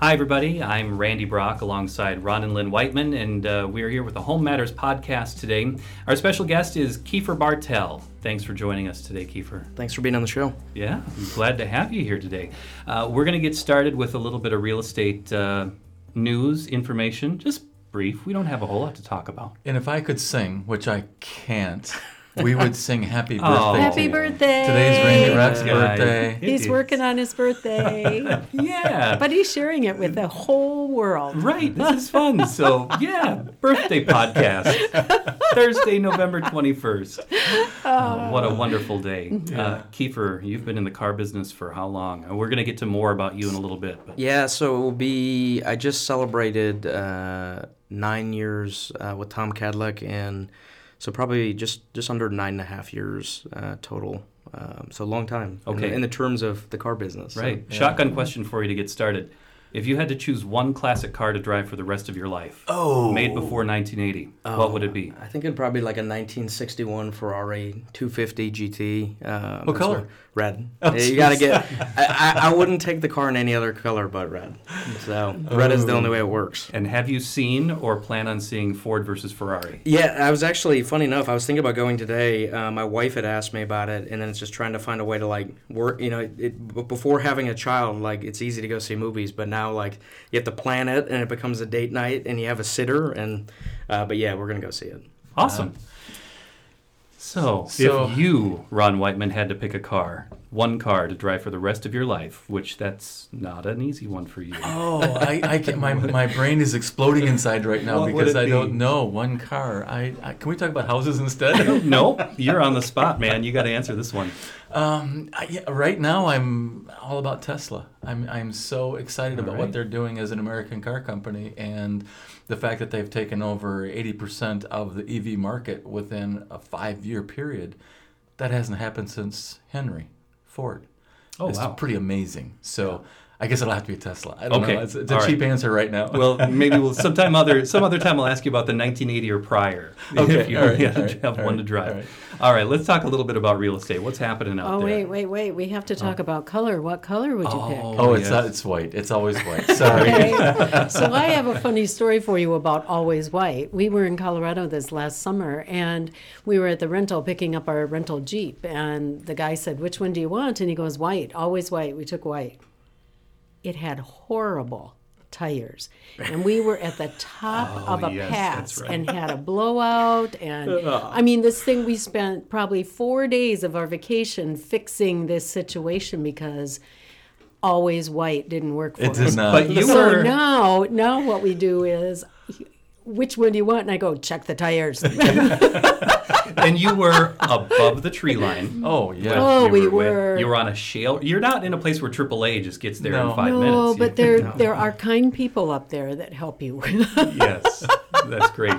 Hi, everybody. I'm Randy Brock alongside Ron and Lynn Whiteman, and uh, we're here with the Home Matters podcast today. Our special guest is Kiefer Bartell. Thanks for joining us today, Kiefer. Thanks for being on the show. Yeah, I'm glad to have you here today. Uh, we're going to get started with a little bit of real estate uh, news, information, just brief. We don't have a whole lot to talk about. And if I could sing, which I can't, we would sing happy birthday. Oh. Happy birthday. Today's Randy Brock's Guy. birthday. It He's is. working on his birthday, Yeah. but he's sharing it with the whole world. Right, this is fun. So, yeah, birthday podcast. Thursday, November 21st. Uh, what a wonderful day. Uh, Kiefer, you've been in the car business for how long? We're going to get to more about you in a little bit. But Yeah, so it will be. I just celebrated uh, nine years uh, with Tom Kadlec, and so probably just just under nine and a half years uh, total. Um, so long time. in the- Okay. In the, terms of the car business. so- right, shotgun question for you to get started. If you had to choose one classic car to drive for the rest of your life, Oh. made before 1980, what would it be? I think it'd probably be like a 1961 Ferrari 250 GT. Um, What that's color? Red. Oh, you gotta get. I, I, I wouldn't take the car in any other color but red. So red is the only way it works. And have you seen or plan on seeing Ford versus Ferrari? Yeah, I was actually funny enough. I was thinking about going today. Uh, my wife had asked me about it, and then it's just trying to find a way to like work. You know, it, it, before having a child, like it's easy to go see movies, but now like you have to plan it, and it becomes a date night, and you have a sitter, and uh, but yeah, we're gonna go see it. Awesome. So, So- if you, Ron Whiteman, had to pick a car, one car to drive for the rest of your life, which that's not an easy one for you. Oh, I, I can, my, my brain is exploding inside right now What because I be? don't know one car. I, I can we talk about houses instead? no, you're on the spot, man. You got to answer this one. Um, I, yeah, right now, I'm all about Tesla. I'm I'm so excited about right. what they're doing as an American car company and the fact that they've taken over 80% of the EV market within a five-year period. That hasn't happened since Henry Ford. Oh, it's wow. pretty amazing. So I guess it'll have to be Tesla. I don't Okay, know. It's, it's a all cheap right. answer right now. Well, maybe we'll sometime other some other time. I'll ask you about the 1980 or prior. Okay, if you all right, only had all to right, have all one to drive. all right. All right, let's talk a little bit about real estate. What's happening out Oh there? Oh wait, wait, wait! We have to talk oh. about color. What color would you pick? oh, it's oh, yes. not, it's white. It's always white. Sorry. Okay. so I have a funny story for you about Always White. We were in Colorado this last summer and we were at the rental picking up our rental Jeep and the guy said, "Which one do you want?" and he goes, "White, always white." We took white. It had horrible tires. And we were at the top oh, of a Oh, yes, pass right. and had a blowout and oh. I mean this thing we spent probably 4 days of our vacation fixing this situation because always white didn't work for It us. did not. But you so were now, now what we do is, which one do you want? And I go check the tires. and you were above the tree line. Mm-hmm. Oh, yeah. Oh, You we with- were. You were on a shale. You're not in a place where AAA just gets there in No. five no, minutes. but You- there there are kind people up there that help you. yes, that's great.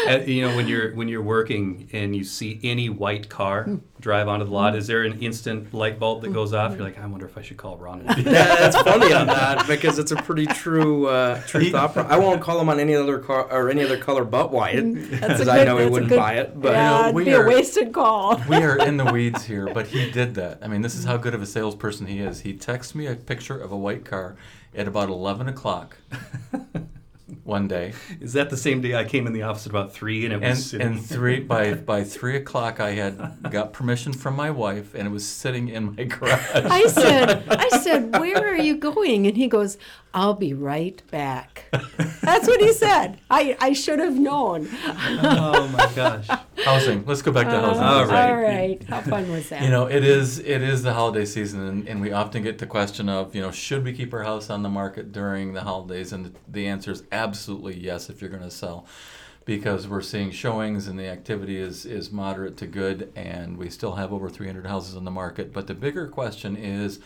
Uh, you know, when you're when you're working and you see any white car drive onto the lot, is there an instant light bulb that goes off? You're like, I wonder if I should call Ron. Yeah, that's funny on that because it's a pretty true uh, true thought. Pro- I won't call him on any other car or any other color but white because I know he wouldn't good- buy it. But yeah, know, it'd we be a wasted call. we are in the weeds here, but he did that. I mean, this is how good of a salesperson he is. He texted me a picture of a white car at about 11 o'clock one day. Is that the same day I came in the office at about three and it was And, sitting? and three by by three o'clock, I had got permission from my wife, and it was sitting in my garage. I said, I said, where are you going? And he goes, I'll be right back. That's what he said. I, I should have known. oh my gosh! housing. Let's go back to housing. All right. All right. How fun was that? You know, it is it is the holiday season, and, and we often get the question of, you know, should we keep our house on the market during the holidays? And the, the answer is absolutely yes if you're going to sell, because we're seeing showings and the activity is is moderate to good, and we still have over 300 houses on the market. But the bigger question is.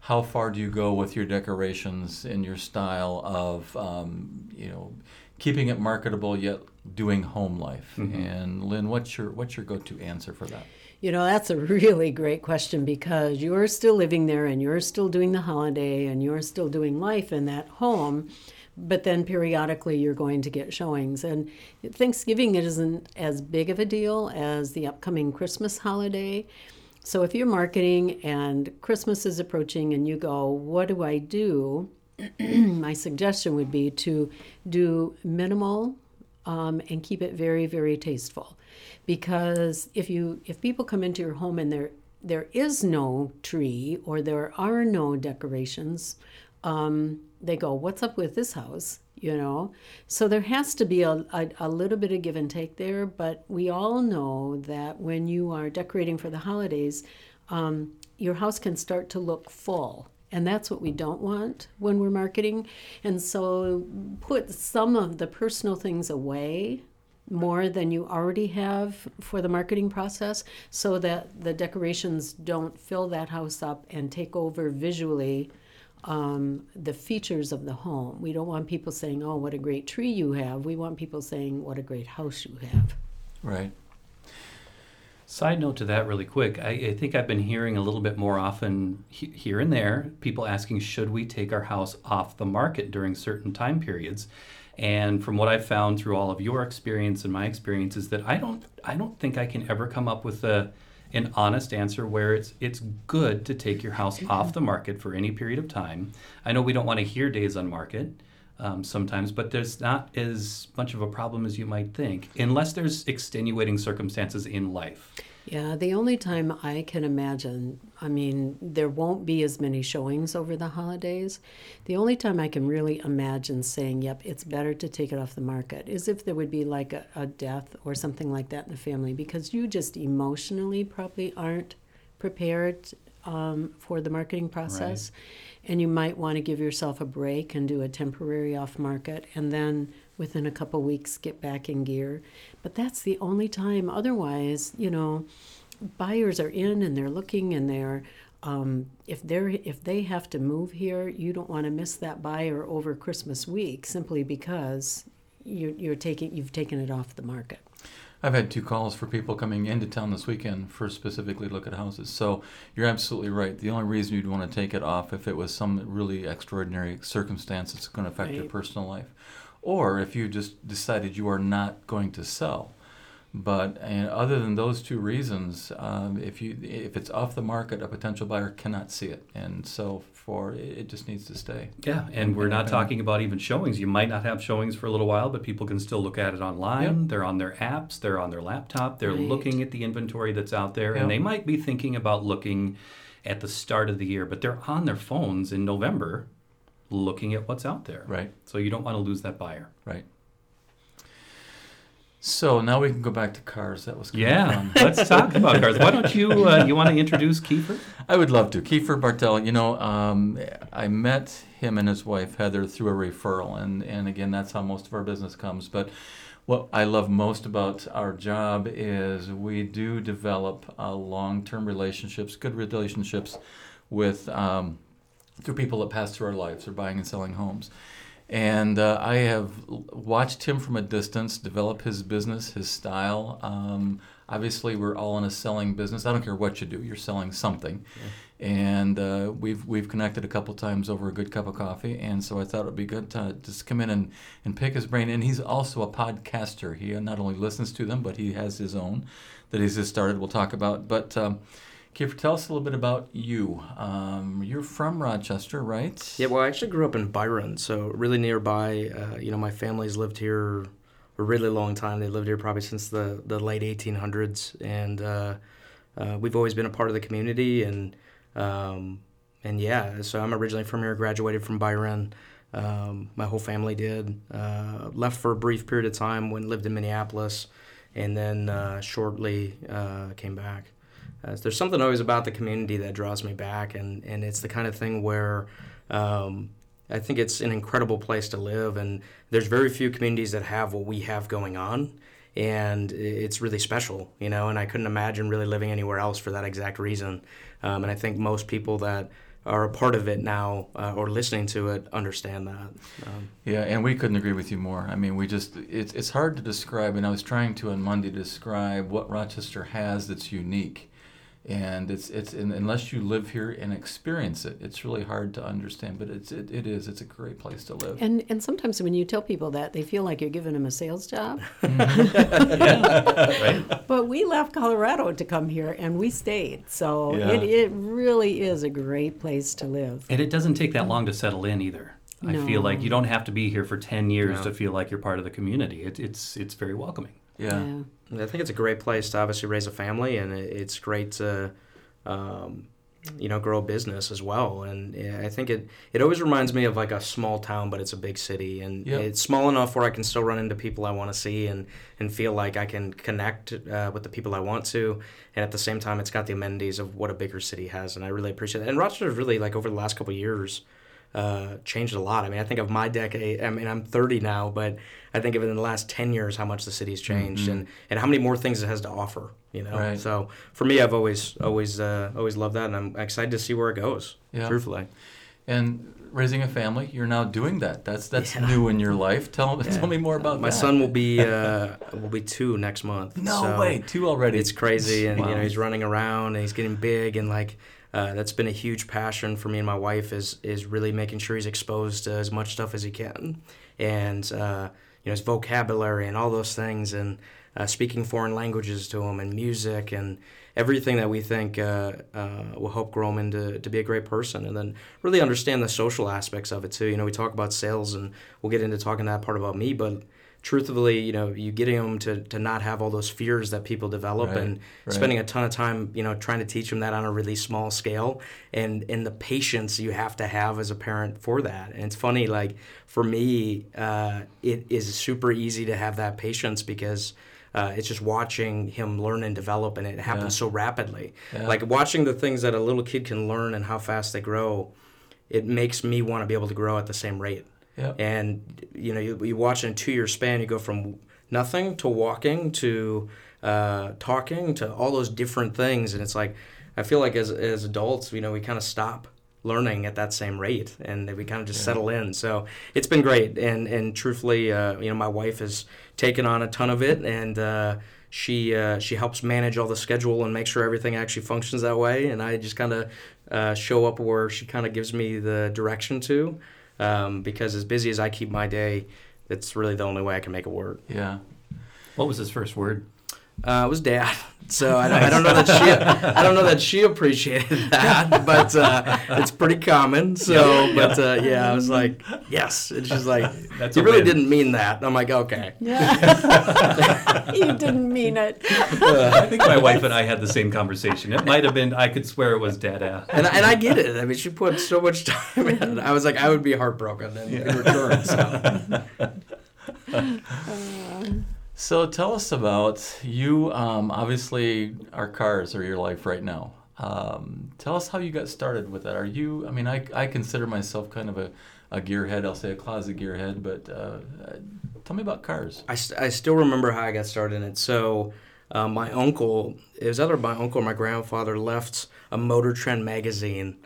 How far do you go with your decorations and your style of, um, you know, keeping it marketable yet doing home life? And Lynn, what's your what's your go-to answer for that? You know, that's a really great question because you're still living there and you're still doing the holiday and you're still doing life in that home. But then periodically you're going to get showings. And Thanksgiving isn't as big of a deal as the upcoming Christmas holiday. So if you're marketing and Christmas is approaching and you go, what do I do? my suggestion would be to do minimal um, and keep it very, very tasteful. Because if you if people come into your home and there there is no tree or there are no decorations, um, they go, "What's up with this house?" You know. So there has to be a, a, a little bit of give and take there. But we all know that when you are decorating for the holidays, um, your house can start to look full and that's what we don't want when we're marketing. And so put some of the personal things away more than you already have for the marketing process so that the decorations don't fill that house up and take over visually um, the features of the home. We don't want people saying, oh, what a great tree you have. We want people saying, what a great house you have. Right. Side note to that, really quick, I, I think I've been hearing a little bit more often he, here and there people asking, should we take our house off the market during certain time periods? And from what I've found through all of your experience and my experience is that I don't, I don't think I can ever come up with a, an honest answer where it's it's good to take your house off the market for any period of time. I know we don't want to hear days on market um, sometimes, but there's not as much of a problem as you might think, unless there's extenuating circumstances in life. Yeah, the only time I can imagine, I mean, there won't be as many showings over the holidays. The only time I can really imagine saying, yep, it's better to take it off the market is if there would be like a, a death or something like that in the family because you just emotionally probably aren't prepared um, for the marketing process. And you might want to give yourself a break and do a temporary off market and then within a couple weeks get back in gear. But that's the only time. Otherwise, you know, buyers are in and they're looking and they're um, if they're if they have to move here, you don't want to miss that buyer over Christmas week simply because you're, you're taking you've taken it off the market. I've had two calls for people coming into town this weekend for specifically look at houses. So you're absolutely right. The only reason you'd want to take it off if it was some really extraordinary circumstance that's going to affect your personal life, or if you just decided you are not going to sell. But and other than those two reasons, um, if you if it's off the market, a potential buyer cannot see it, and so for it it just needs to stay. Yeah, and we're not talking about even showings. You might not have showings for a little while, but people can still look at it online. They're on their apps, they're on their laptop, they're Right. looking at the inventory that's out there, Yeah. and they might be thinking about looking at the start of the year, but they're on their phones in November looking at what's out there. Right. So you don't want to lose that buyer. Right. So now we can go back to cars. That was Yeah, fun. let's talk about cars. Why don't you uh, you want to introduce Kiefer? I would love to. Kiefer Bartel, you know, um, I met him and his wife Heather through a referral, and, and again, that's how most of our business comes. But what I love most about our job is we do develop uh, long term relationships, good relationships with um, through people that pass through our lives or buying and selling homes. And uh, I have watched him from a distance develop his business, his style. Um, obviously, we're all in a selling business. I don't care what you do, you're selling something. And uh, we've we've connected a couple times over a good cup of coffee, and so I thought it would be good to just come in and, and pick his brain. And he's also a podcaster. He not only listens to them, but he has his own that he's just started. We'll talk about. But um, Kiefer, tell us a little bit about you. Um, you're from Rochester, right? Yeah, well, I actually grew up in Byron, so really nearby. Uh, you know, my family's lived here a really long time. They lived here probably since the, the late 1800s, and uh, uh, we've always been a part of the community. And um, and yeah, so I'm originally from here, graduated from Byron. Um, my whole family did. Uh, left for a brief period of time when lived in Minneapolis, and then uh, shortly uh, came back. Uh, there's something always about the community that draws me back, and, and it's the kind of thing where um, I think it's an incredible place to live, and there's very few communities that have what we have going on, and it's really special, you know. And I couldn't imagine really living anywhere else for that exact reason. Um, and I think most people that are a part of it now uh, or listening to it understand that. Um, Yeah, and we couldn't agree with you more. I mean, we just, it's, it's hard to describe, and I was trying to on Monday describe what Rochester has that's unique. And it's, it's and unless you live here and experience it, it's really hard to understand, but it's, it, it is, it's a great place to live. And and sometimes when you tell people that, they feel like you're giving them a sales job. Right? But we left Colorado to come here, and we stayed. So Yeah. it, it really is a great place to live. And it doesn't take that long to settle in either. I feel like you don't have to be here for 10 years No. to feel like you're part of the community. It, it's it's very welcoming. Yeah. And I think it's a great place to obviously raise a family, and it's great to, um, you know, grow a business as well. And I think it it always reminds me of like a small town, but it's a big city, and Yep. it's small enough where I can still run into people I want to see and and feel like I can connect uh, with the people I want to. And at the same time, it's got the amenities of what a bigger city has, and I really appreciate that. And Rochester's really like over the last couple of years. Uh, changed a lot. I mean, I think of my decade. I mean, I'm 30 now, but I think of it in the last 10 years how much the city's changed and, and how many more things it has to offer. You know, Right. so for me, I've always always uh, always loved that, and I'm excited to see where it goes. Yeah. Truthfully, And raising a family, you're now doing that. That's that's Yeah. new in your life. Tell Yeah. tell me more about that. my that. son will be uh, will be two next month. No so way, two already. It's crazy, and you know he's running around and he's getting big, and like uh, that's been a huge passion for me and my wife is is really making sure he's exposed to as much stuff as he can, and uh, you know his vocabulary and all those things, and uh, speaking foreign languages to him and music and everything that we think uh, uh, will help grow him into to be a great person, and then really understand the social aspects of it too. You know, we talk about sales, and we'll get into talking that part about me, but truthfully, you know, you getting them to, to not have all those fears that people develop Right, and right. spending a ton of time, you know, trying to teach them that on a really small scale and, and the patience you have to have as a parent for that. And it's funny, like for me, uh, it is super easy to have that patience because uh, it's just watching him learn and develop and it happens Yeah. so rapidly. Yeah. Like watching the things that a little kid can learn and how fast they grow, it makes me want to be able to grow at the same rate. Yep. And you know, you, you watch in a two-year span, you go from nothing to walking to uh, talking to all those different things, and it's like I feel like as as adults, you know, we kind of stop learning at that same rate, and we kind of just settle in. So it's been great, and and truthfully, uh, you know, my wife has taken on a ton of it, and. Uh, she uh, she helps manage all the schedule and make sure everything actually functions that way, and I just kind of uh, show up where she kind of gives me the direction to, um, because as busy as I keep my day, that's really the only way I can make it work. Yeah. What was his first word? Uh, it was dad, so I don't, I don't know that she I don't know that she appreciated that, but uh, it's pretty common. So, but uh, yeah, I was like, yes, and she's like, That's you really win. didn't mean that. I'm like, okay. Yeah. you didn't mean it. I think my wife and I had the same conversation. It might have been, I could swear it was Dada. And, and I get it. I mean, she put so much time in. I was like, I would be heartbroken in, in return. So. So tell us about you. Um, obviously, our cars are your life right now. Um, tell us how you got started with that. Are you? I mean, I, I consider myself kind of a, a gearhead. I'll say a closet gearhead, but uh, uh, tell me about cars. I, st- I still remember how I got started in it. So, uh, my uncle, it was either my uncle or my grandfather, left a Motor Trend magazine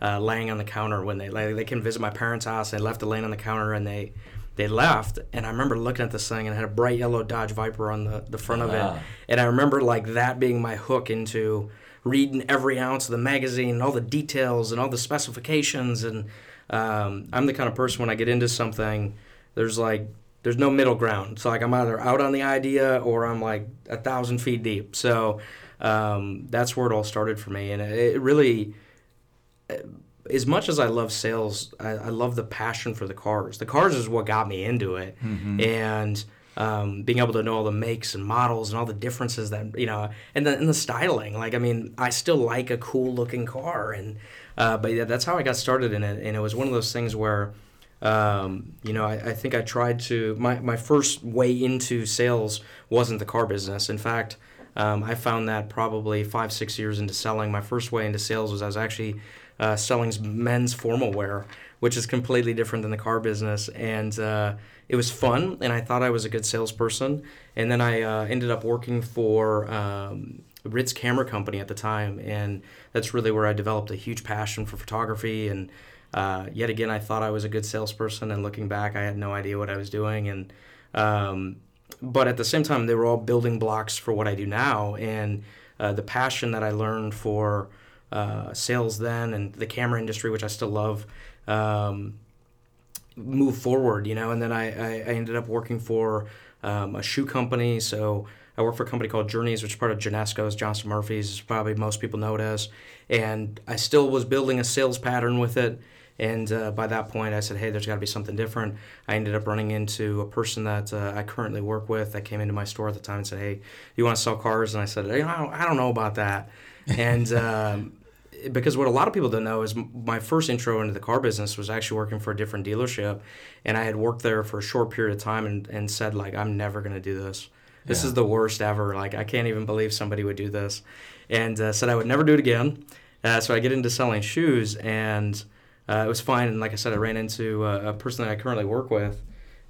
uh, laying on the counter when they like, they came visit my parents' house. They left it laying on the counter, and they they left. And I remember looking at this thing, and it had a bright yellow Dodge Viper on the, the front of Ah. it. And I remember like that being my hook into reading every ounce of the magazine, and all the details, and all the specifications. And um, I'm the kind of person when I get into something, there's like there's no middle ground. So like I'm either out on the idea or I'm like a thousand feet deep. So um, that's where it all started for me, and it, it really. As much as I love sales, I, I love the passion for the cars. The cars is what got me into it, and um, being able to know all the makes and models and all the differences that you know, and the and the styling. Like I mean, I still like a cool looking car, and uh, but yeah, that's how I got started in it. And it was one of those things where um, you know, I, I think I tried to. My, my first way into sales wasn't the car business. In fact, um, I found that probably five, six years into selling. My first way into sales was I was actually uh, selling men's formal wear, which is completely different than the car business. And uh, it was fun, and I thought I was a good salesperson. And then I uh, ended up working for um, Ritz Camera Company at the time, and that's really where I developed a huge passion for photography and uh, yet again, I thought I was a good salesperson, and looking back, I had no idea what I was doing. And um, but at the same time, they were all building blocks for what I do now, and uh, the passion that I learned for uh, sales then and the camera industry, which I still love. Um, move forward, you know, and then I, I, I ended up working for um, a shoe company. So I worked for a company called Journeys, which is part of Genesco's, Johnston Murphy's, probably most people know it as. And I still was building a sales pattern with it. And uh, by that point, I said, hey, there's got to be something different. I ended up running into a person that uh, I currently work with that came into my store at the time and said, hey, you want to sell cars? And I said, I, don't, I don't know about that. and um, because what a lot of people don't know is my first intro into the car business was actually working for a different dealership. And I had worked there for a short period of time and, and said, like, I'm never going to do this. This Yeah. is the worst ever. Like, I can't even believe somebody would do this. And uh, said I would never do it again. Uh, so I get into selling shoes, and uh, it was fine. And like I said, I ran into uh, a person that I currently work with,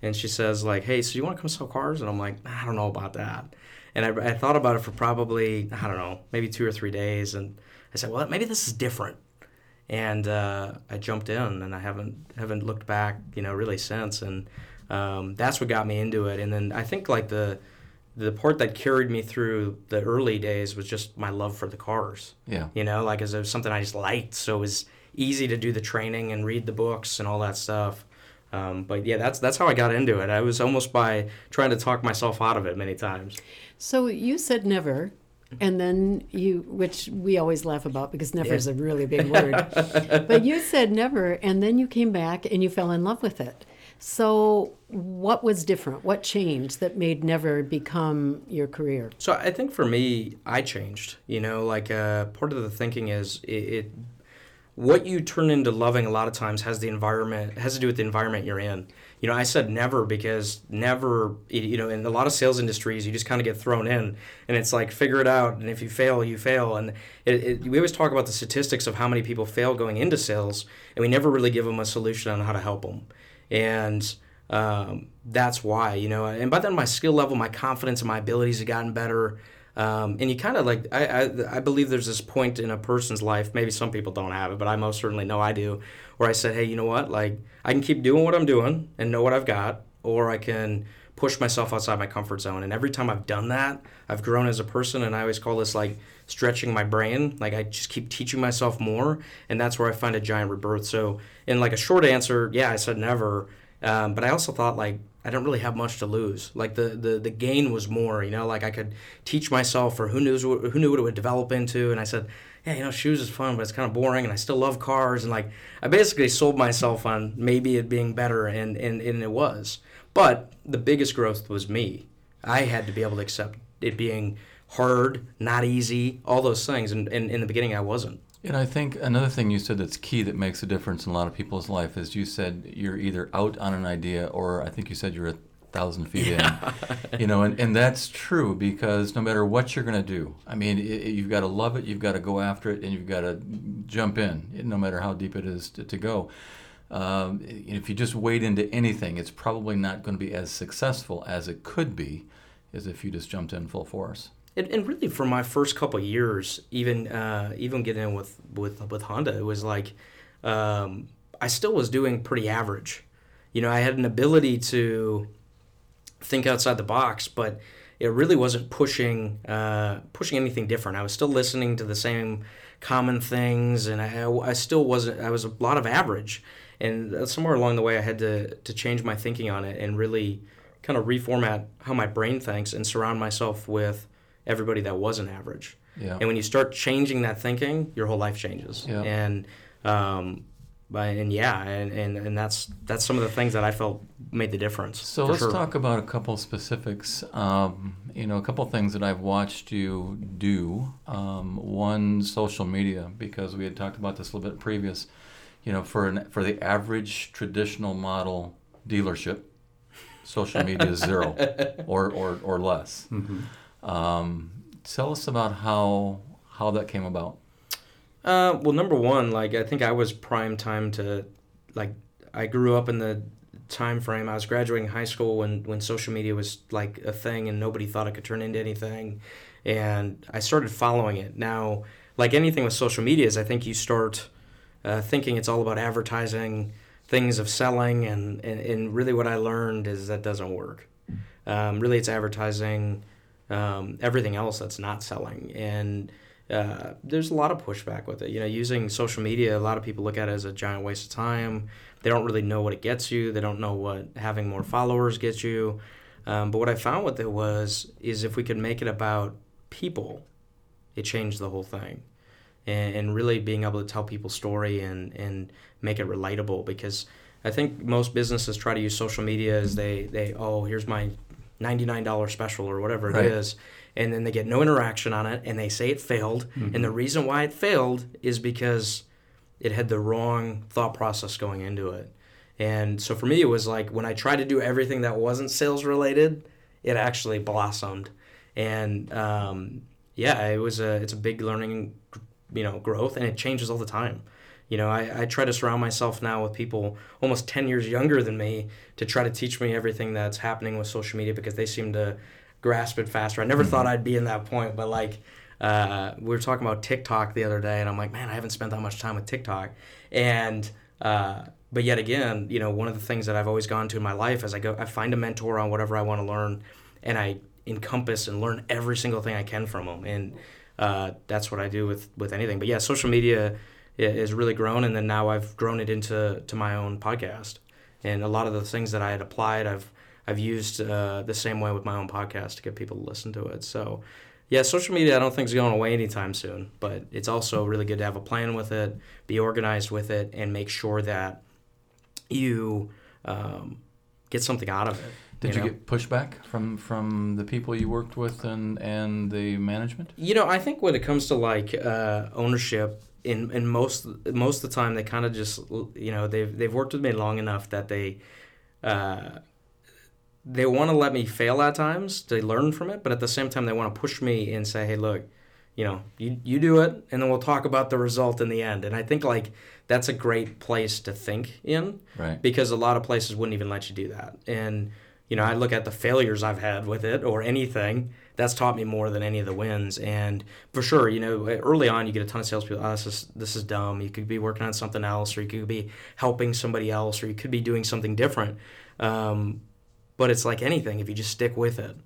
and she says like, "Hey, so you want to come sell cars?" And I'm like, "I don't know about that." And I, I thought about it for probably I don't know, maybe two or three days, and I said, "Well, maybe this is different." And uh, I jumped in, and I haven't haven't looked back, you know, really since. And um, that's what got me into it. And then I think like the the part that carried me through the early days was just my love for the cars Yeah. you know like as it was something i just liked so it was easy to do the training and read the books and all that stuff um, but yeah that's that's how i got into it i was almost by trying to talk myself out of it many times So you said never, and then you, which we always laugh about because never is a really big word. but you said never, and then you came back and you fell in love with it. So what was different? What changed that made never become your career? So I think for me, I changed. You know, like uh, part of the thinking is it, it, what you turn into loving a lot of times has the environment has to do with the environment you're in. You know, I said never because never. You know, in a lot of sales industries, you just kind of get thrown in, and it's like figure it out, and if you fail, you fail. And it, it, we always talk about the statistics of how many people fail going into sales, and we never really give them a solution on how to help them. And um, that's why, you know, and by then my skill level, my confidence, and my abilities have gotten better. Um, and you kind of like, I, I, I believe there's this point in a person's life, maybe some people don't have it, but I most certainly know I do, where I said, hey, you know what? Like, I can keep doing what I'm doing and know what I've got, or I can push myself outside my comfort zone. And every time I've done that, I've grown as a person. And I always call this like stretching my brain. Like I just keep teaching myself more. And that's where I find a giant rebirth. So, in like a short answer, yeah, I said never. Um, but I also thought like I don't really have much to lose. Like the, the, the gain was more, you know, like I could teach myself or who knows who knew what it would develop into. And I said, yeah, you know, shoes is fun, but it's kind of boring and I still love cars. And like, I basically sold myself on maybe it being better and, and, and it was. But the biggest growth was me. I had to be able to accept it being hard, not easy, all those things. And in the beginning, I wasn't. And I think another thing you said that's key that makes a difference in a lot of people's life is you said you're either out on an idea or I think you said you're a thousand feet in. You know, and, and that's true because no matter what you're going to do, I mean, i i- you've got to love it, you've got to go after it, and you've got to jump in, no matter how deep it is to, to go. Um, if you just wade into anything, it's probably not going to be as successful as it could be as if you just jumped in full force. And, and really, for my first couple years, even uh, even getting in with, with with Honda, it was like um, I still was doing pretty average. You know, I had an ability to think outside the box, but it really wasn't pushing uh, pushing anything different. I was still listening to the same common things, and I, I still wasn't. I was a lot of average, and uh, somewhere along the way, I had to to change my thinking on it and really kind of reformat how my brain thinks and surround myself with everybody that wasn't average. Yeah. And when you start changing that thinking, your whole life changes. Yeah. And um, but, and yeah, and, and, and that's that's some of the things that I felt made the difference. So let's sure. talk about a couple specifics. Um, you know, a couple things that I've watched you do. Um, one, social media, because we had talked about this a little bit previous. You know, for an, for the average traditional model dealership, social media is zero or, or, or less. Um, tell us about how how that came about. Uh, well, number one, like I think I was prime time to, like, I grew up in the time frame. I was graduating high school when when social media was like a thing, and nobody thought it could turn into anything. And I started following it. Now, like anything with social media, is I think you start uh, thinking it's all about advertising, things of selling, and, and and really what I learned is that doesn't work. Um, really, it's advertising um, everything else that's not selling and uh, there's a lot of pushback with it. You know, using social media, a lot of people look at it as a giant waste of time. They don't really know what it gets you. They don't know what having more followers gets you. Um, but what I found with it was is if we could make it about people, it changed the whole thing. and, and really being able to tell people's story and and make it relatable because I think most businesses try to use social media as they they oh here's my ninety nine dollar special or whatever it is, Right. and then they get no interaction on it and they say it failed and the reason why it failed is because it had the wrong thought process going into it. And so for me, it was like when I tried to do everything that wasn't sales related, it actually blossomed. And um, yeah, it was a it's a big learning, you know, growth, and it changes all the time. You know, I, I try to surround myself now with people almost 10 years younger than me to try to teach me everything that's happening with social media because they seem to grasp it faster. I never thought I'd be in that point, but like uh, we were talking about TikTok the other day, and I'm like, man, I haven't spent that much time with TikTok. And uh, but yet again, you know, one of the things that I've always gone to in my life is I go, I find a mentor on whatever I want to learn, and I encompass and learn every single thing I can from them. And uh, that's what I do with with anything. But yeah, social media is really grown, and then now I've grown it into to my own podcast. And a lot of the things that I had applied, I've I've used uh, the same way with my own podcast to get people to listen to it. So, yeah, social media I don't think is going away anytime soon, but it's also really good to have a plan with it, be organized with it, and make sure that you um, get something out of it. Did you, know? get pushback from from the people you worked with and and the management? You know, I think when it comes to like uh, ownership, in in most most of the time they kind of just you know they've they've worked with me long enough that they uh, they want to let me fail at times to learn from it, but at the same time they want to push me and say, hey, look, you know, you you do it, and then we'll talk about the result in the end. And I think like that's a great place to think in Right. because a lot of places wouldn't even let you do that. And you know, I look at the failures I've had with it or anything. That's taught me more than any of the wins. And for sure, you know, early on, you get a ton of salespeople. Oh, this is this is dumb. You could be working on something else, or you could be helping somebody else, or you could be doing something different. Um, but it's like anything. If you just stick with it,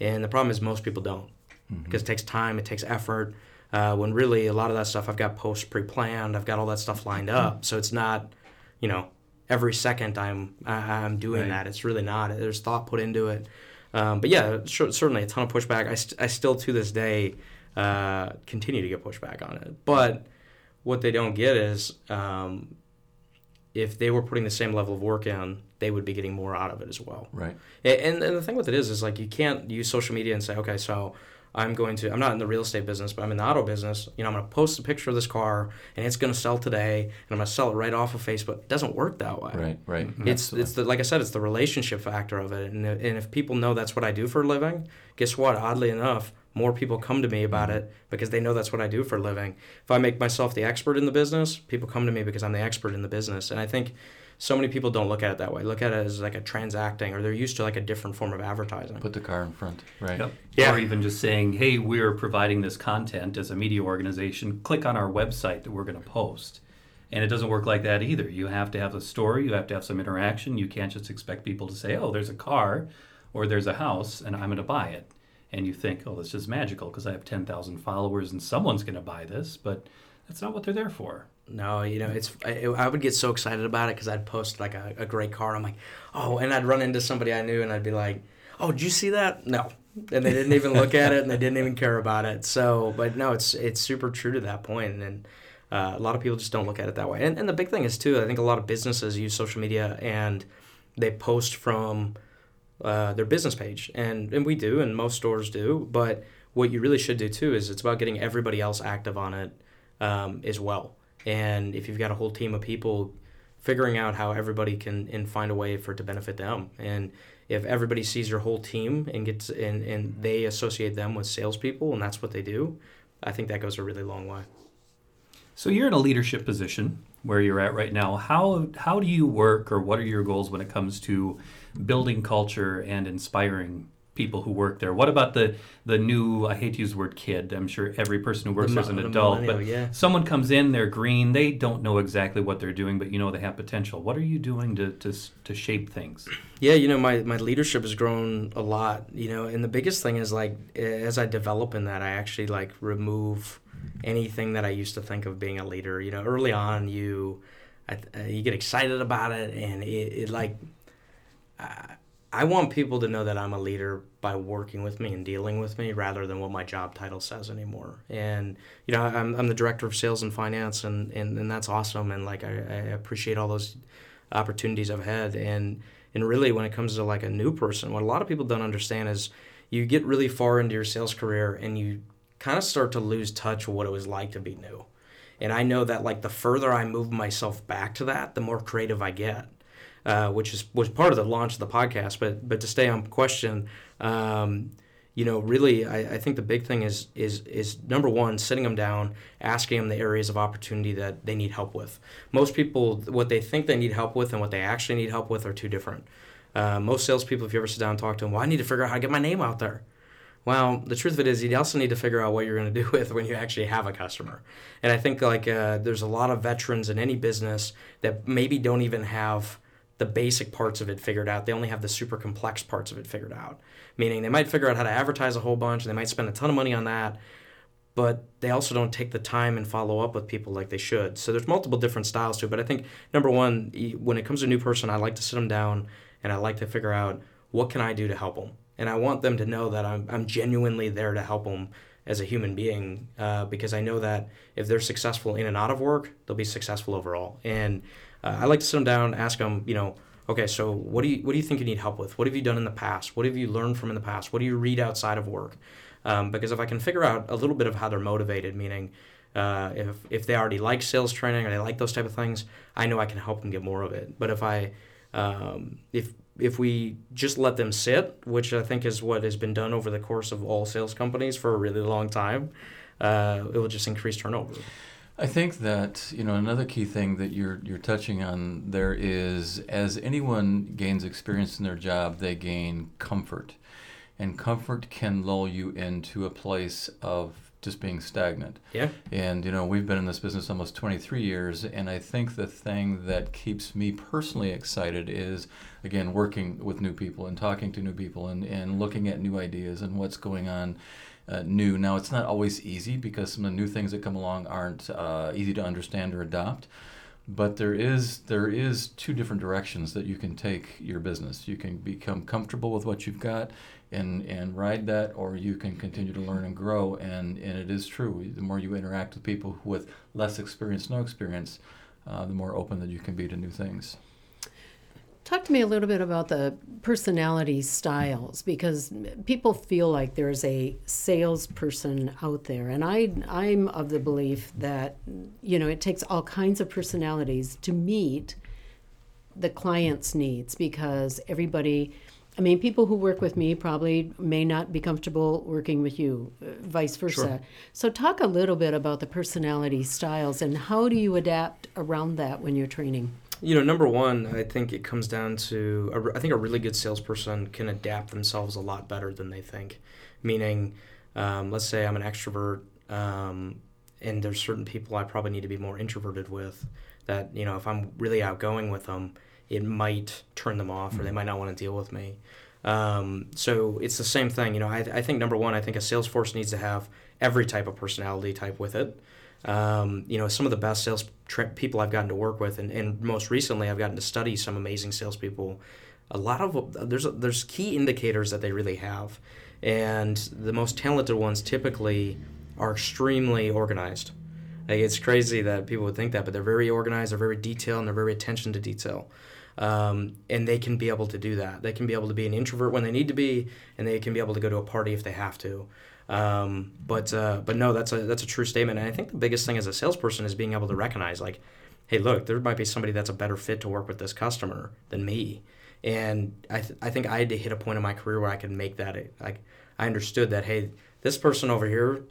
and the problem is most people don't because it takes time, it takes effort. Uh, when really a lot of that stuff I've got posts pre-planned, I've got all that stuff lined up, so it's not, you know, every second I'm I'm doing Right. that. It's really not. There's thought put into it. Um, but yeah, cer- certainly a ton of pushback. I, st- I still to this day uh, continue to get pushback on it. But what they don't get is um, if they were putting the same level of work in, they would be getting more out of it as well. Right. And, and the thing with it is, is like you can't use social media and say, okay, so I'm going to, I'm not in the real estate business, but I'm in the auto business. You know, I'm going to post a picture of this car and it's going to sell today and I'm going to sell it right off of Facebook. It doesn't work that way. Right. Right. Mm-hmm. It's, it's the, like I said, it's the relationship factor of it. And, and if people know that's what I do for a living, guess what? Oddly enough, more people come to me about mm-hmm. it because they know that's what I do for a living. If I make myself the expert in the business, people come to me because I'm the expert in the business. And I think so many people don't look at it that way. Look at it as like a transacting, or they're used to like a different form of advertising. Put the car in front. Right. Yep. Yeah. Or even just saying, hey, we're providing this content as a media organization. Click on our website that we're going to post. And it doesn't work like that either. You have to have a story, you have to have some interaction. You can't just expect people to say, oh, there's a car or there's a house and I'm going to buy it. And you think, oh, this is magical because I have 10,000 followers and someone's going to buy this. But that's not what they're there for. No, you know, it's I, I would get so excited about it because I'd post like a, a great car. I'm like, oh, and I'd run into somebody I knew and I'd be like, oh, did you see that? No, and they didn't even look at it and they didn't even care about it. So, but no, it's it's super true to that point, and uh, a lot of people just don't look at it that way. And, and the big thing is too, I think a lot of businesses use social media and they post from uh, their business page, and and we do, and most stores do. But what you really should do too is it's about getting everybody else active on it um, as well. And if you've got a whole team of people, figuring out how everybody can and find a way for it to benefit them. And if everybody sees your whole team and gets and, and they associate them with salespeople and that's what they do, I think that goes a really long way. So you're in a leadership position where you're at right now. How how do you work, or what are your goals when it comes to building culture and inspiring people who work there? What about the the new? I hate to use the word kid. I'm sure every person who works The there is an the adult, but yeah. someone comes in, they're green, they don't know exactly what they're doing, but you know they have potential. What are you doing to to, to shape things? Yeah, you know, my, my leadership has grown a lot, you know, and the biggest thing is like as I develop in that, I actually like remove anything that I used to think of being a leader. You know, early on, you I, uh, you get excited about it, and it, it like I, I want people to know that I'm a leader by working with me and dealing with me rather than what my job title says anymore. And, you know, I'm, I'm the director of sales and finance, and, and, and that's awesome. And, like, I, I appreciate all those opportunities I've had. And, and really, when it comes to like a new person, what a lot of people don't understand is you get really far into your sales career and you kind of start to lose touch with what it was like to be new. And I know that like the further I move myself back to that, the more creative I get. Uh, which is was part of the launch of the podcast. But but to stay on question, um, you know, really, I, I think the big thing is is is number one, sitting them down, asking them the areas of opportunity that they need help with. Most people, what they think they need help with and what they actually need help with are two different. Uh, most salespeople, if you ever sit down and talk to them, well, I need to figure out how to get my name out there. Well, the truth of it is, you also need to figure out what you're going to do with when you actually have a customer. And I think like uh, there's a lot of veterans in any business that maybe don't even have the basic parts of it figured out. They only have the super complex parts of it figured out. Meaning they might figure out how to advertise a whole bunch they might spend a ton of money on that, but they also don't take the time and follow up with people like they should. So there's multiple different styles to it. But I think number one, when it comes to a new person, I like to sit them down and I like to figure out what can I do to help them. And I want them to know that I'm, I'm genuinely there to help them as a human being uh, because I know that if they're successful in and out of work, they'll be successful overall. And uh, I like to sit them down, ask them, you know, okay, so what do you what do you think you need help with? What have you done in the past? What have you learned from in the past? What do you read outside of work? Um, because if I can figure out a little bit of how they're motivated, meaning uh, if if they already like sales training or they like those type of things, I know I can help them get more of it. But if I um, if if we just let them sit, which I think is what has been done over the course of all sales companies for a really long time, uh, it will just increase turnover. I think that you know another key thing that you're you're touching on there is as anyone gains experience in their job, they gain comfort, and comfort can lull you into a place of just being stagnant. Yeah. And you know we've been in this business almost 23 years, and I think the thing that keeps me personally excited is again working with new people and talking to new people and and looking at new ideas and what's going on uh, new. Now, it's not always easy because some of the new things that come along aren't uh, easy to understand or adopt. But there is there is two different directions that you can take your business. You can become comfortable with what you've got and and ride that, or you can continue to learn and grow. And and it is true. The more you interact with people with less experience, no experience, uh, the more open that you can be to new things. Talk to me a little bit about the personality styles because people feel like there's a salesperson out there, and I I'm of the belief that you know it takes all kinds of personalities to meet the client's needs because everybody. I mean, people who work with me probably may not be comfortable working with you, uh, vice versa. Sure. So, talk a little bit about the personality styles and how do you adapt around that when you're training? You know, number one, I think it comes down to a, I think a really good salesperson can adapt themselves a lot better than they think. Meaning, um, let's say I'm an extrovert, um, and there's certain people I probably need to be more introverted with. That you know, if I'm really outgoing with them, it might turn them off, or they mm-hmm. might not want to deal with me. Um, so it's the same thing. You know, I, I think number one, I think a sales force needs to have every type of personality type with it. Um, you know, some of the best sales tra- people I've gotten to work with, and, and most recently I've gotten to study some amazing salespeople. A lot of there's there's key indicators that they really have, and the most talented ones typically are extremely organized. Like it's crazy that people would think that, but they're very organized, they're very detailed, and they're very attention to detail. Um, and they can be able to do that. They can be able to be an introvert when they need to be, and they can be able to go to a party if they have to. Um, but uh, but no, that's a that's a true statement. And I think the biggest thing as a salesperson is being able to recognize like, hey, look, there might be somebody that's a better fit to work with this customer than me. And I th- I think I had to hit a point in my career where I could make that like I understood that hey, this person over here.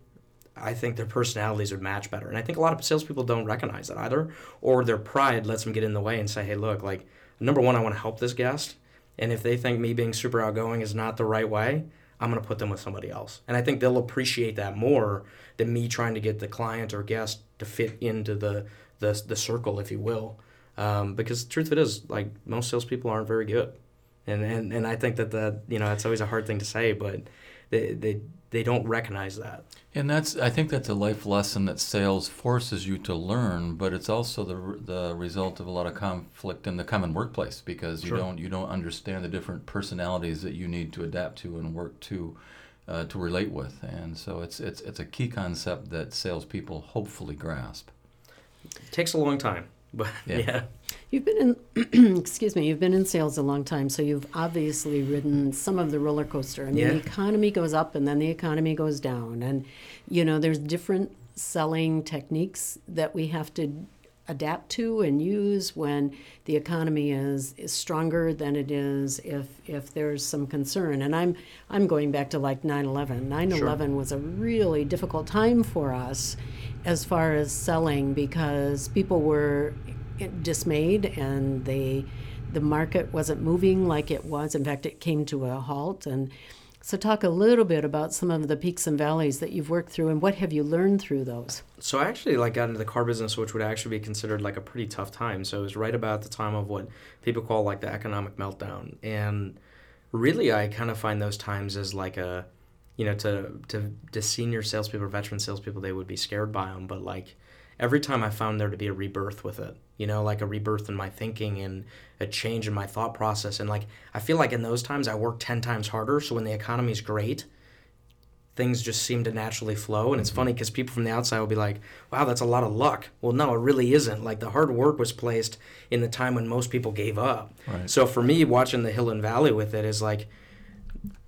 I think their personalities would match better. And I think a lot of salespeople don't recognize that either, or their pride lets them get in the way and say, hey, look, like, number one, I want to help this guest. And if they think me being super outgoing is not the right way, I'm going to put them with somebody else. And I think they'll appreciate that more than me trying to get the client or guest to fit into the, the, the circle, if you will. Um, because truth of it is, like, most salespeople aren't very good. And, and, and I think that, the, you know, it's always a hard thing to say, but they, they, they don't recognize that. And that's I think that's a life lesson that sales forces you to learn, but it's also the the result of a lot of conflict in the common workplace because you Sure. don't you don't understand the different personalities that you need to adapt to and work to uh, to relate with, and so it's it's it's a key concept that salespeople hopefully grasp. It takes a long time, but Yeah. yeah. You've been in, excuse me, you've been in sales a long time, so you've obviously ridden some of the roller coaster. I mean, Yeah. the economy goes up and then the economy goes down, and you know, there's different selling techniques that we have to adapt to and use when the economy is, is stronger than it is if if there's some concern. And I'm I'm going back to like 9/11. 9/11 was a really difficult time for us as far as selling because people were dismayed and they the market wasn't moving like it was. In fact, it came to a halt. And so, talk a little bit about some of the peaks and valleys that you've worked through, and what have you learned through those? So I actually like got into the car business, which would actually be considered like a pretty tough time. So it was right about the time of what people call like the economic meltdown, and really I kind of find those times as like a, you know, to to to senior salespeople or veteran salespeople, they would be scared by them, but like every time I found there to be a rebirth with it, you know, like a rebirth in my thinking and a change in my thought process, and like I feel like in those times I work ten times harder. So when the economy's great things just seem to naturally flow. And it's mm-hmm. funny because people from the outside will be like, wow, that's a lot of luck. Well, no, it really isn't. Like the hard work was placed in the time when most people gave up. Right. So for me, watching the Hill and Valley with it is like,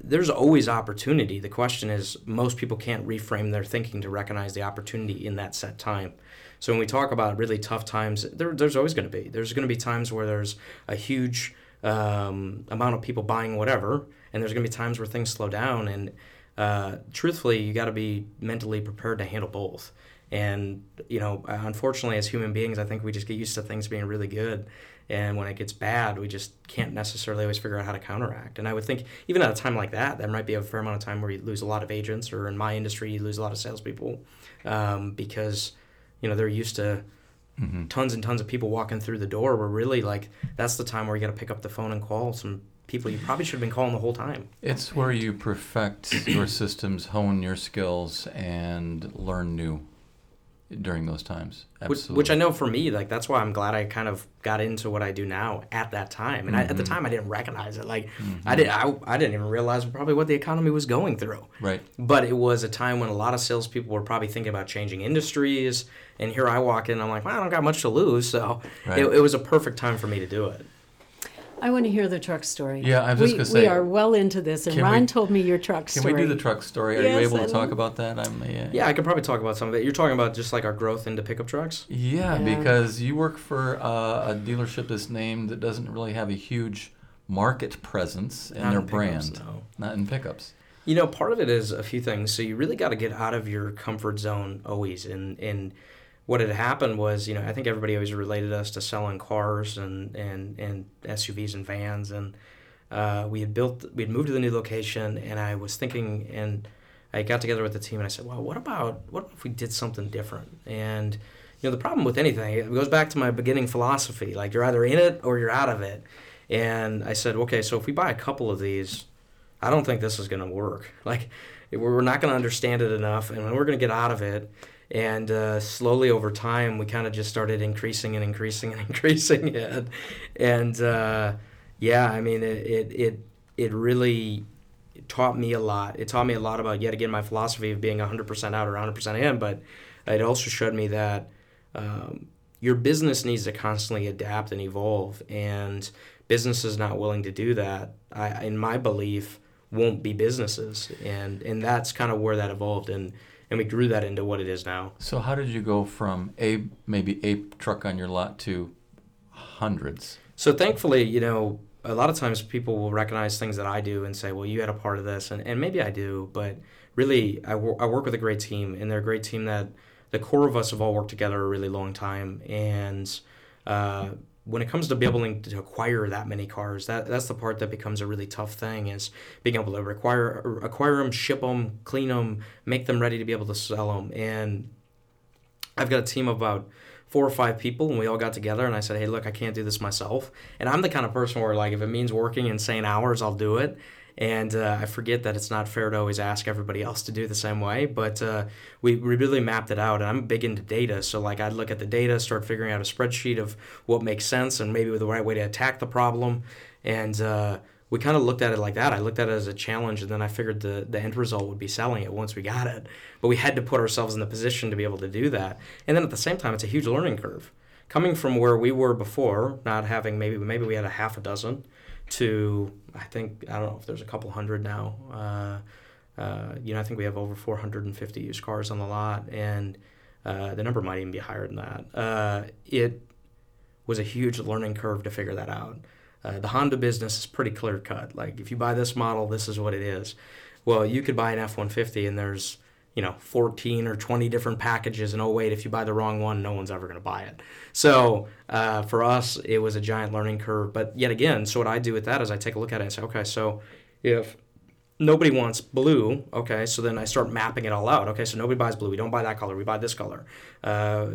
there's always opportunity. The question is, most people can't reframe their thinking to recognize the opportunity in that set time. So when we talk about really tough times, there, there's always going to be. There's going to be times where there's a huge um, amount of people buying whatever, and there's going to be times where things slow down. And uh, truthfully, you got to be mentally prepared to handle both. And you know, unfortunately, as human beings, I think we just get used to things being really good, and when it gets bad, we just can't necessarily always figure out how to counteract. And I would think, even at a time like that, there might be a fair amount of time where you lose a lot of agents, or in my industry, you lose a lot of salespeople, um, because you know they're used to tons and tons of people walking through the door. Where really, like, that's the time where you got to pick up the phone and call some people you probably should have been calling the whole time. It's where you perfect your systems, hone your skills, and learn new during those times. Which, Absolutely. which I know for me, like that's why I'm glad I kind of got into what I do now at that time. And I, at the mm-hmm. time, I didn't recognize it. Like I mm-hmm. did, I, I didn't even realize probably what the economy was going through. Right. But it was a time when a lot of salespeople were probably thinking about changing industries. And here I walk in, I'm like, well, I don't got much to lose, so Right. it, it was a perfect time for me to do it. I want to hear the truck story. Yeah, I was we, just gonna say- we are well into this, and Ron we- told me your truck story. Can we do the truck story? Are you able to talk about that? I'm. Yeah. Yeah, I could probably talk about some of it. You're talking about just like our growth into pickup trucks. Yeah, Yeah. because you work for uh, a dealership that's named that doesn't really have a huge market presence in Not their in pickups, brand, no. not in pickups. You know, part of it is a few things. So you really got to get out of your comfort zone always. And and what had happened was, you know, I think everybody always related us to selling cars and and and SUVs and vans. And uh, we had built, we had moved to the new location, and I was thinking, and I got together with the team, and I said, well, what about what if we did something different? And you know, the problem with anything it goes back to my beginning philosophy. Like you're either in it or you're out of it. And I said, okay, so if we buy a couple of these, I don't think this is going to work. Like, we're not going to understand it enough, and we're going to get out of it. And uh, slowly over time, we kind of just started increasing and increasing and increasing it. And uh, yeah, I mean, it, it it it really taught me a lot. It taught me a lot about yet again my philosophy of being 100% out or 100% in. But it also showed me that um, your business needs to constantly adapt and evolve, and businesses not willing to do that, I, in my belief, won't be businesses, and and that's kind of where that evolved, and and we grew that into what it is now. So how did you go from a maybe a truck on your lot to hundreds? So thankfully, you know, a lot of times people will recognize things that I do and say, well, you had a part of this. And, and maybe I do, but really, I, wor- I work with a great team, and they're a great team that the core of us have all worked together a really long time. And uh, when it comes to being able to acquire that many cars, that, that's the part that becomes a really tough thing is being able to require, acquire them, ship them, clean them, make them ready to be able to sell them. And I've got a team of about four or five people, and we all got together, and I said, "Hey, look, I can't do this myself." And I'm the kind of person where, like, if it means working insane hours, I'll do it. And uh, I forget that it's not fair to always ask everybody else to do the same way, but uh, we, we really mapped it out. And I'm big into data, so like I'd look at the data, start figuring out a spreadsheet of what makes sense and maybe the right way to attack the problem. And uh, we kind of looked at it like that. I looked at it as a challenge, and then I figured the, the end result would be selling it once we got it. But we had to put ourselves in the position to be able to do that. And then at the same time, it's a huge learning curve. Coming from where we were before, not having maybe maybe we had a half a dozen, to I think I don't know if there's a couple hundred now. Uh, uh, you know, I think we have over 450 used cars on the lot, and uh, the number might even be higher than that. Uh, it was a huge learning curve to figure that out. Uh, the Honda business is pretty clear cut. Like if you buy this model, this is what it is. Well, you could buy an F 150 and there's you know 14 or 20 different packages and oh wait if you buy the wrong one no one's ever going to buy it. So uh, for us it was a giant learning curve. But yet again so what i do with that is i take a look at it and say okay so if nobody wants blue okay so then i start mapping it all out. Okay so nobody buys blue. We don't buy that color. We buy this color. Uh,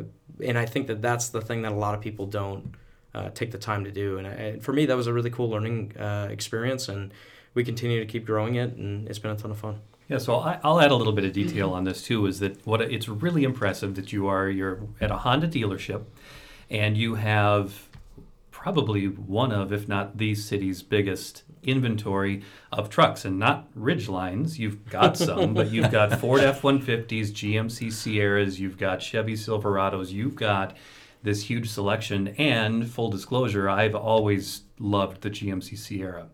and i think that that's the thing that a lot of people don't uh, take the time to do. And, and, for me that was a really cool learning uh, experience and we continue to keep growing it and it's been a ton of fun yeah, so I'll add a little bit of detail mm-hmm. on this too. Is that what it's really impressive that you are you're at a Honda dealership, and you have probably one of, if not the city's biggest inventory of trucks, and not Ridgelines. You've got some, but you've got Ford F-150s, GMC Sierras, you've got Chevy Silverados, you've got this huge selection. And full disclosure, I've always loved the GMC Sierra.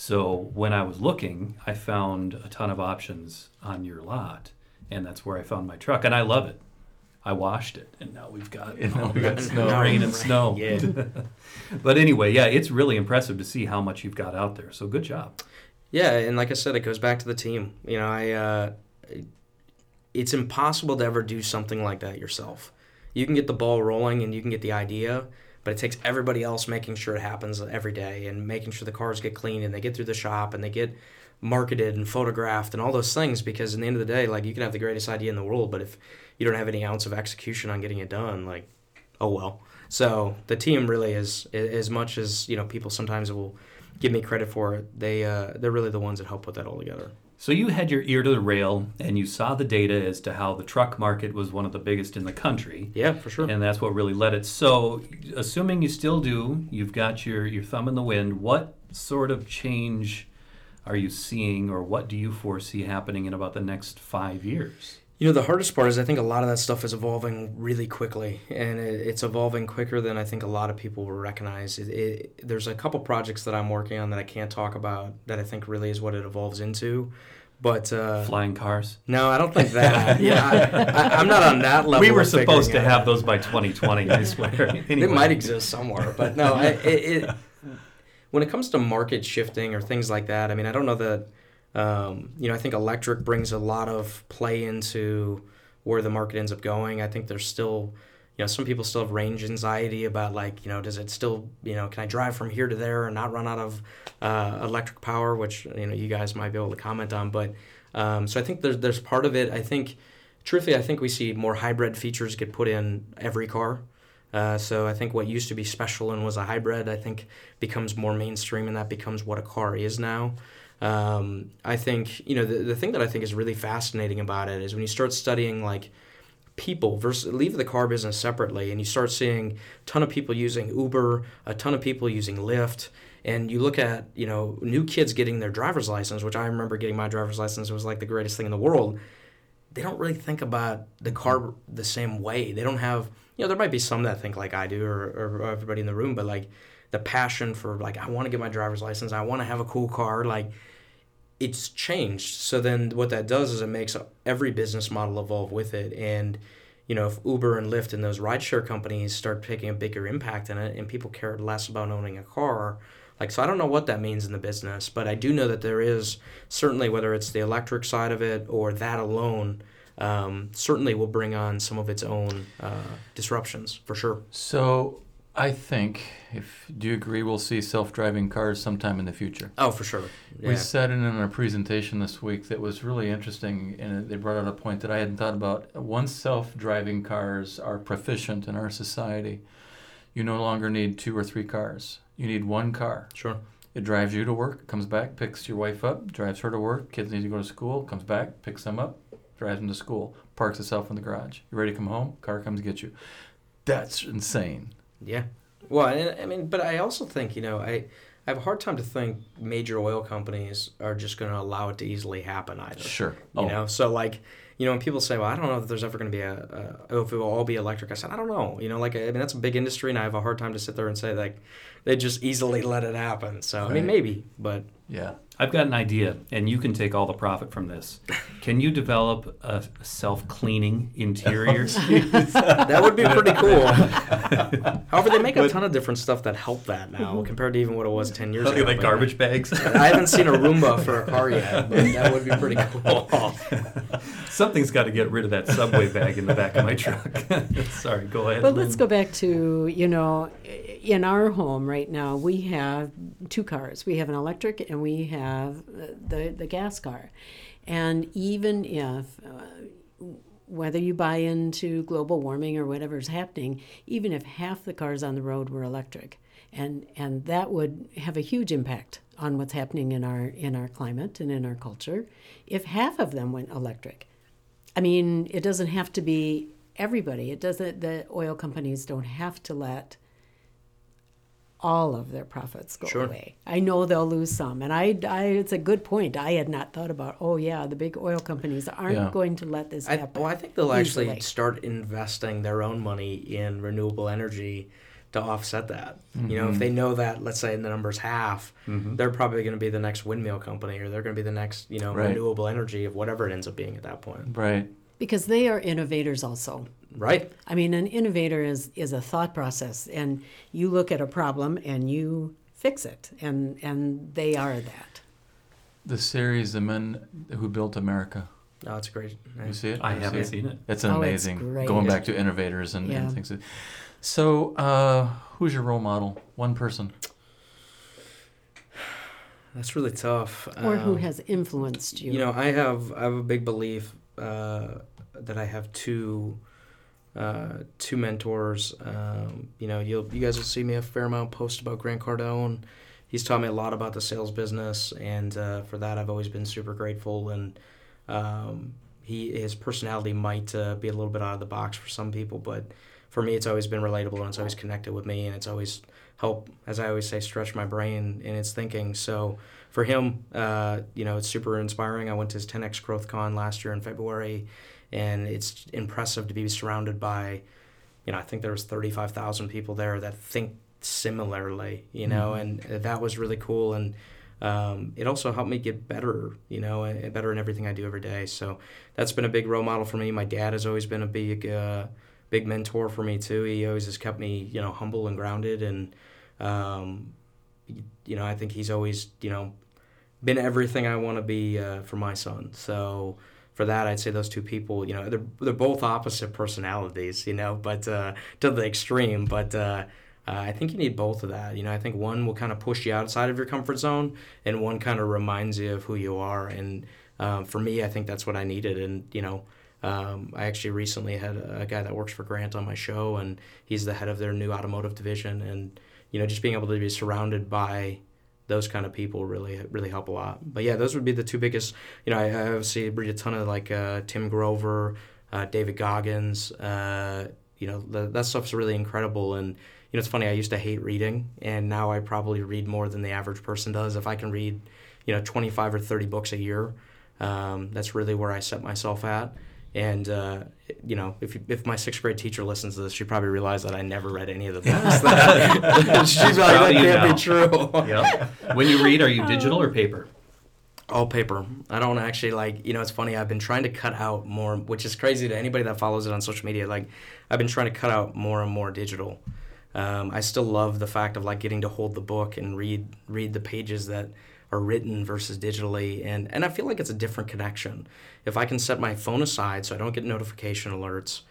So when I was looking, I found a ton of options on your lot, and that's where I found my truck, and I love it. I washed it, and now we've got, and now we've got snow. rain and snow. Yeah. but anyway, yeah, it's really impressive to see how much you've got out there. So good job. Yeah, and like I said, it goes back to the team. You know, I uh, it's impossible to ever do something like that yourself. You can get the ball rolling and you can get the idea, but it takes everybody else making sure it happens every day and making sure the cars get cleaned and they get through the shop and they get marketed and photographed and all those things because in the end of the day like you can have the greatest idea in the world but if you don't have any ounce of execution on getting it done like oh well. So the team really is as much as you know people sometimes will give me credit for it they uh, they're really the ones that help put that all together so you had your ear to the rail and you saw the data as to how the truck market was one of the biggest in the country. Yeah, for sure. And that's what really led it. So assuming you still do, you've got your, your thumb in the wind, what sort of change are you seeing or what do you foresee happening in about the next five years? You know, the hardest part is I think a lot of that stuff is evolving really quickly, and it, it's evolving quicker than I think a lot of people will recognize. It, it, there's a couple projects that I'm working on that I can't talk about that I think really is what it evolves into. But uh, flying cars? No, I don't think that. yeah, I, am not on that level. We were supposed to have those by 2020. I swear. Anyway. They might exist somewhere, but no. it, when it comes to market shifting or things like that, I mean, I don't know that um, you know, I think electric brings a lot of play into where the market ends up going. I think there's still, you know, some people still have range anxiety about like, you know, does it still, you know, can I drive from here to there and not run out of uh, electric power, which you know you guys might be able to comment on. But um, so I think there's there's part of it. I think, truthfully, I think we see more hybrid features get put in every car. Uh, so I think what used to be special and was a hybrid, I think becomes more mainstream, and that becomes what a car is now. Um, I think you know the, the thing that I think is really fascinating about it is when you start studying like people versus leave the car business separately and you start seeing a ton of people using Uber, a ton of people using Lyft, and you look at you know new kids getting their driver's license, which I remember getting my driver's license was like the greatest thing in the world. They don't really think about the car the same way. They don't have you know there might be some that think like I do or, or everybody in the room, but like the passion for like I want to get my driver's license, I want to have a cool car, like it's changed. So then what that does is it makes every business model evolve with it. And, you know, if Uber and Lyft and those rideshare companies start taking a bigger impact in it and people care less about owning a car, like, so I don't know what that means in the business, but I do know that there is certainly, whether it's the electric side of it or that alone, um, certainly will bring on some of its own uh, disruptions for sure. So I think, if do you agree, we'll see self-driving cars sometime in the future. Oh, for sure. Yeah. We said it in our presentation this week that was really interesting, and they brought out a point that I hadn't thought about. Once self-driving cars are proficient in our society, you no longer need two or three cars. You need one car. Sure. It drives you to work, comes back, picks your wife up, drives her to work. Kids need to go to school, comes back, picks them up, drives them to school, parks itself in the garage. You ready to come home? Car comes to get you. That's insane. Yeah. Well, and, I mean, but I also think you know I. I have a hard time to think major oil companies are just going to allow it to easily happen either. Sure. You Oh. know, so like, you know, when people say, "Well, I don't know if there's ever going to be a, a oh, if it will all be electric," I said, "I don't know." You know, like I mean, that's a big industry, and I have a hard time to sit there and say like they just easily let it happen. So I mean, maybe, but Yeah. I've got an idea, and you can take all the profit from this. Can you develop a self-cleaning interior? that would be pretty cool. However, they make a ton of different stuff that help that now mm-hmm. compared to even what it was ten years ago. like garbage bags. I haven't seen a Roomba for a car yet, but that would be pretty cool. Something's got to get rid of that subway bag in the back of my truck. Sorry, go ahead. But let's go back to, you know, in our home right now, we have two cars. We have an electric and we have the, the gas car. And even if, uh, whether you buy into global warming or whatever's happening, even if half the cars on the road were electric, and, and that would have a huge impact on what's happening in our, in our climate and in our culture, if half of them went electric. I mean, it doesn't have to be everybody. It doesn't. The oil companies don't have to let all of their profits go Sure. away. I know they'll lose some, and I, I, it's a good point. I had not thought about. Oh yeah, the big oil companies aren't Yeah. going to let this I, happen. well, I think they'll actually start investing their own money in renewable energy to offset that. You know, if mm-hmm. they know that, let's say the number's half, mm-hmm. they're probably going to be the next windmill company, or they're going to be the next, you know, Right. renewable energy of whatever it ends up being at that point. Right. Because they are innovators also. Right? I mean, an innovator is is a thought process, and you look at a problem and you fix it, and and they are that. The series, The Men Who Built America. Oh, it's great. You see it? I You haven't see seen it. It's Oh, it's amazing. great. Going back to innovators and, and Yeah. things. So, uh, who's your role model? One person. That's really tough. Or who Um, has influenced you? You know, I have I have a big belief uh, that I have two uh, two mentors. Um, you know, you'll you guys will see me a fair amount post about Grant Cardone. He's taught me a lot about the sales business, and uh, for that I've always been super grateful. And um, he his personality might uh, be a little bit out of the box for some people, but for me it's always been relatable and it's always connected with me, and it's always helped, as I always say, stretch my brain in its thinking. So for him, uh, you know, it's super inspiring. I went to his 10x Growth Con last year in February, and it's impressive to be surrounded by, you know, I think there was 35,000 people there that think similarly, you know, and that was really cool. And um, it also helped me get better, you know, and better in everything I do every day. So that's been a big role model for me. My dad has always been a big, uh, big mentor for me too. He always has kept me, you know, humble and grounded, and um, you know, I think he's always, you know, been everything I want to be uh, for my son. So for that, I'd say those two people, you know, they're they're both opposite personalities, you know, but uh, to the extreme. But uh, uh, I think you need both of that. You know, I think one will kind of push you outside of your comfort zone, and one kind of reminds you of who you are. And um, for me, I think that's what I needed. And you know. Um, I actually recently had a guy that works for Grant on my show, and he's the head of their new automotive division. And you know, just being able to be surrounded by those kind of people really really help a lot. But yeah, those would be the two biggest. You know, I, I obviously read a ton of like uh, Tim Grover, uh, David Goggins. Uh, you know, the, that stuff's really incredible. And you know, it's funny. I used to hate reading, and now I probably read more than the average person does. If I can read, you know, twenty five or thirty books a year, um, that's really where I set myself at. And uh, you know, if if my sixth grade teacher listens to this, she probably realized that I never read any of the books. That, she's like, that can't be true. Yep. when you read, are you digital or paper? All paper. I don't actually like. You know, it's funny. I've been trying to cut out more, which is crazy to anybody that follows it on social media. Like, I've been trying to cut out more and more digital. Um, I still love the fact of like getting to hold the book and read read the pages that are written versus digitally, and and I feel like it's a different connection. If I can set my phone aside so I don't get notification alerts,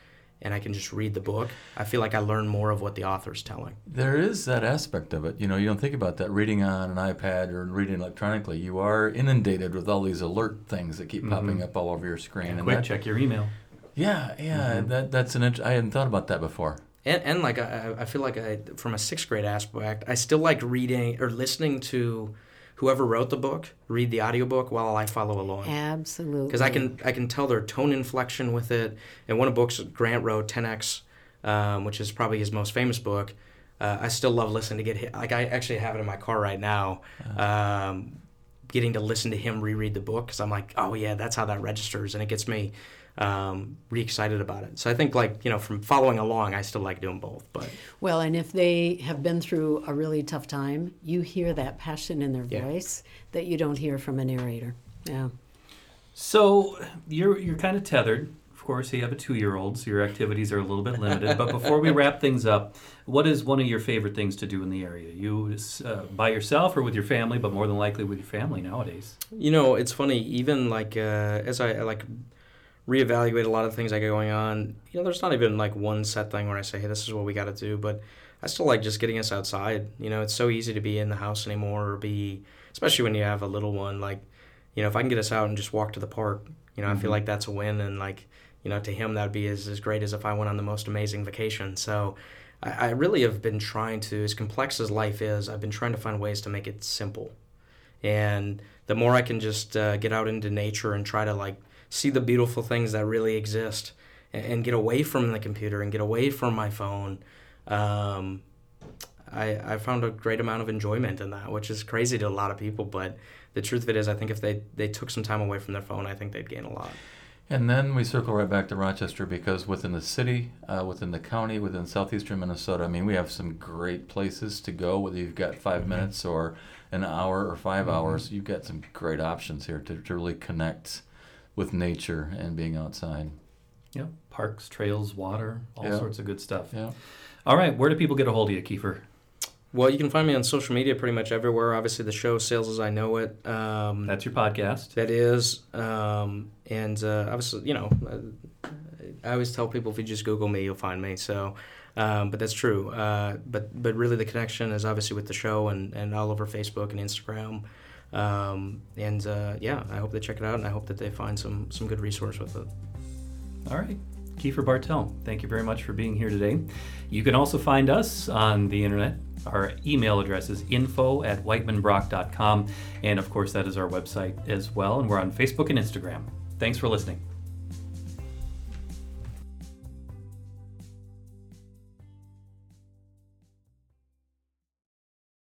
and I can just read the book, I feel like I learn more of what the author's telling. There is that aspect of it. You know, you don't think about that reading on an iPad or reading electronically. You are inundated with all these alert things that keep popping mm-hmm. up all over your screen. And Quick, that- check your email. Yeah, yeah. Mm-hmm. That that's an. int- I hadn't thought about that before. and, and like I, I feel like I, from a sixth grade aspect, I still like reading or listening to whoever wrote the book read the audiobook while I follow along. Absolutely. Because I can I can tell their tone inflection with it. And one of the books Grant wrote, 10x, um, which is probably his most famous book. Uh, I still love listening to get hit. Like I actually have it in my car right now. Um, getting to listen to him reread the book because I'm like, oh yeah, that's how that registers, and it gets me um, re excited about it. So I think like you know from following along, I still like doing both. But Well, and if they have been through a really tough time, you hear that passion in their Yeah. voice that you don't hear from a narrator. Yeah. So you're you're kind of tethered. Of course, you have a two-year-old, so your activities are a little bit limited. but before we wrap things up, what is one of your favorite things to do in the area? You uh, by yourself or with your family? But more than likely with your family nowadays. You know, it's funny. Even like uh, as I, I like reevaluate a lot of things I got going on. You know, there's not even like one set thing where I say, "Hey, this is what we got to do." But I still like just getting us outside. You know, it's so easy to be in the house anymore, or be especially when you have a little one. Like, you know, if I can get us out and just walk to the park, you know, I feel Mhm. like that's a win. And like, you know, to him that'd be as, as great as if I went on the most amazing vacation. So. I I really have been trying to, as complex as life is, I've been trying to find ways to make it simple. And the more I can just uh, get out into nature and try to like see the beautiful things that really exist and, and get away from the computer and get away from my phone, um, I, I found a great amount of enjoyment in that, which is crazy to a lot of people. But the truth of it is, I think if they, they took some time away from their phone, I think they'd gain a lot. And then we circle right back to Rochester because within the city, uh, within the county, within southeastern Minnesota, I mean, we have some great places to go. Whether you've got 5 minutes or an hour or 5 hours, you've got some great options here to, to really connect with nature and being outside. Yeah, parks, trails, water, all Yeah. sorts of good stuff. Yeah. All right, where do people get a hold of you, Kiefer? Well, you can find me on social media pretty much everywhere. Obviously, the show Sales as I Know It. Um, That's your podcast. That is, um, and uh, obviously, you know, uh, I always tell people if you just Google me, you'll find me. So, um, but that's true. Uh, but but really, the connection is obviously with the show and, and all over Facebook and Instagram. Um, and uh, yeah, I hope they check it out, and I hope that they find some some good resource with it. All right. Kiefer Bartel, thank you very much for being here today. You can also find us on the internet. Our email address is info at whitemanbrock.com. And of course, that is our website as well. And we're on Facebook and Instagram. Thanks for listening.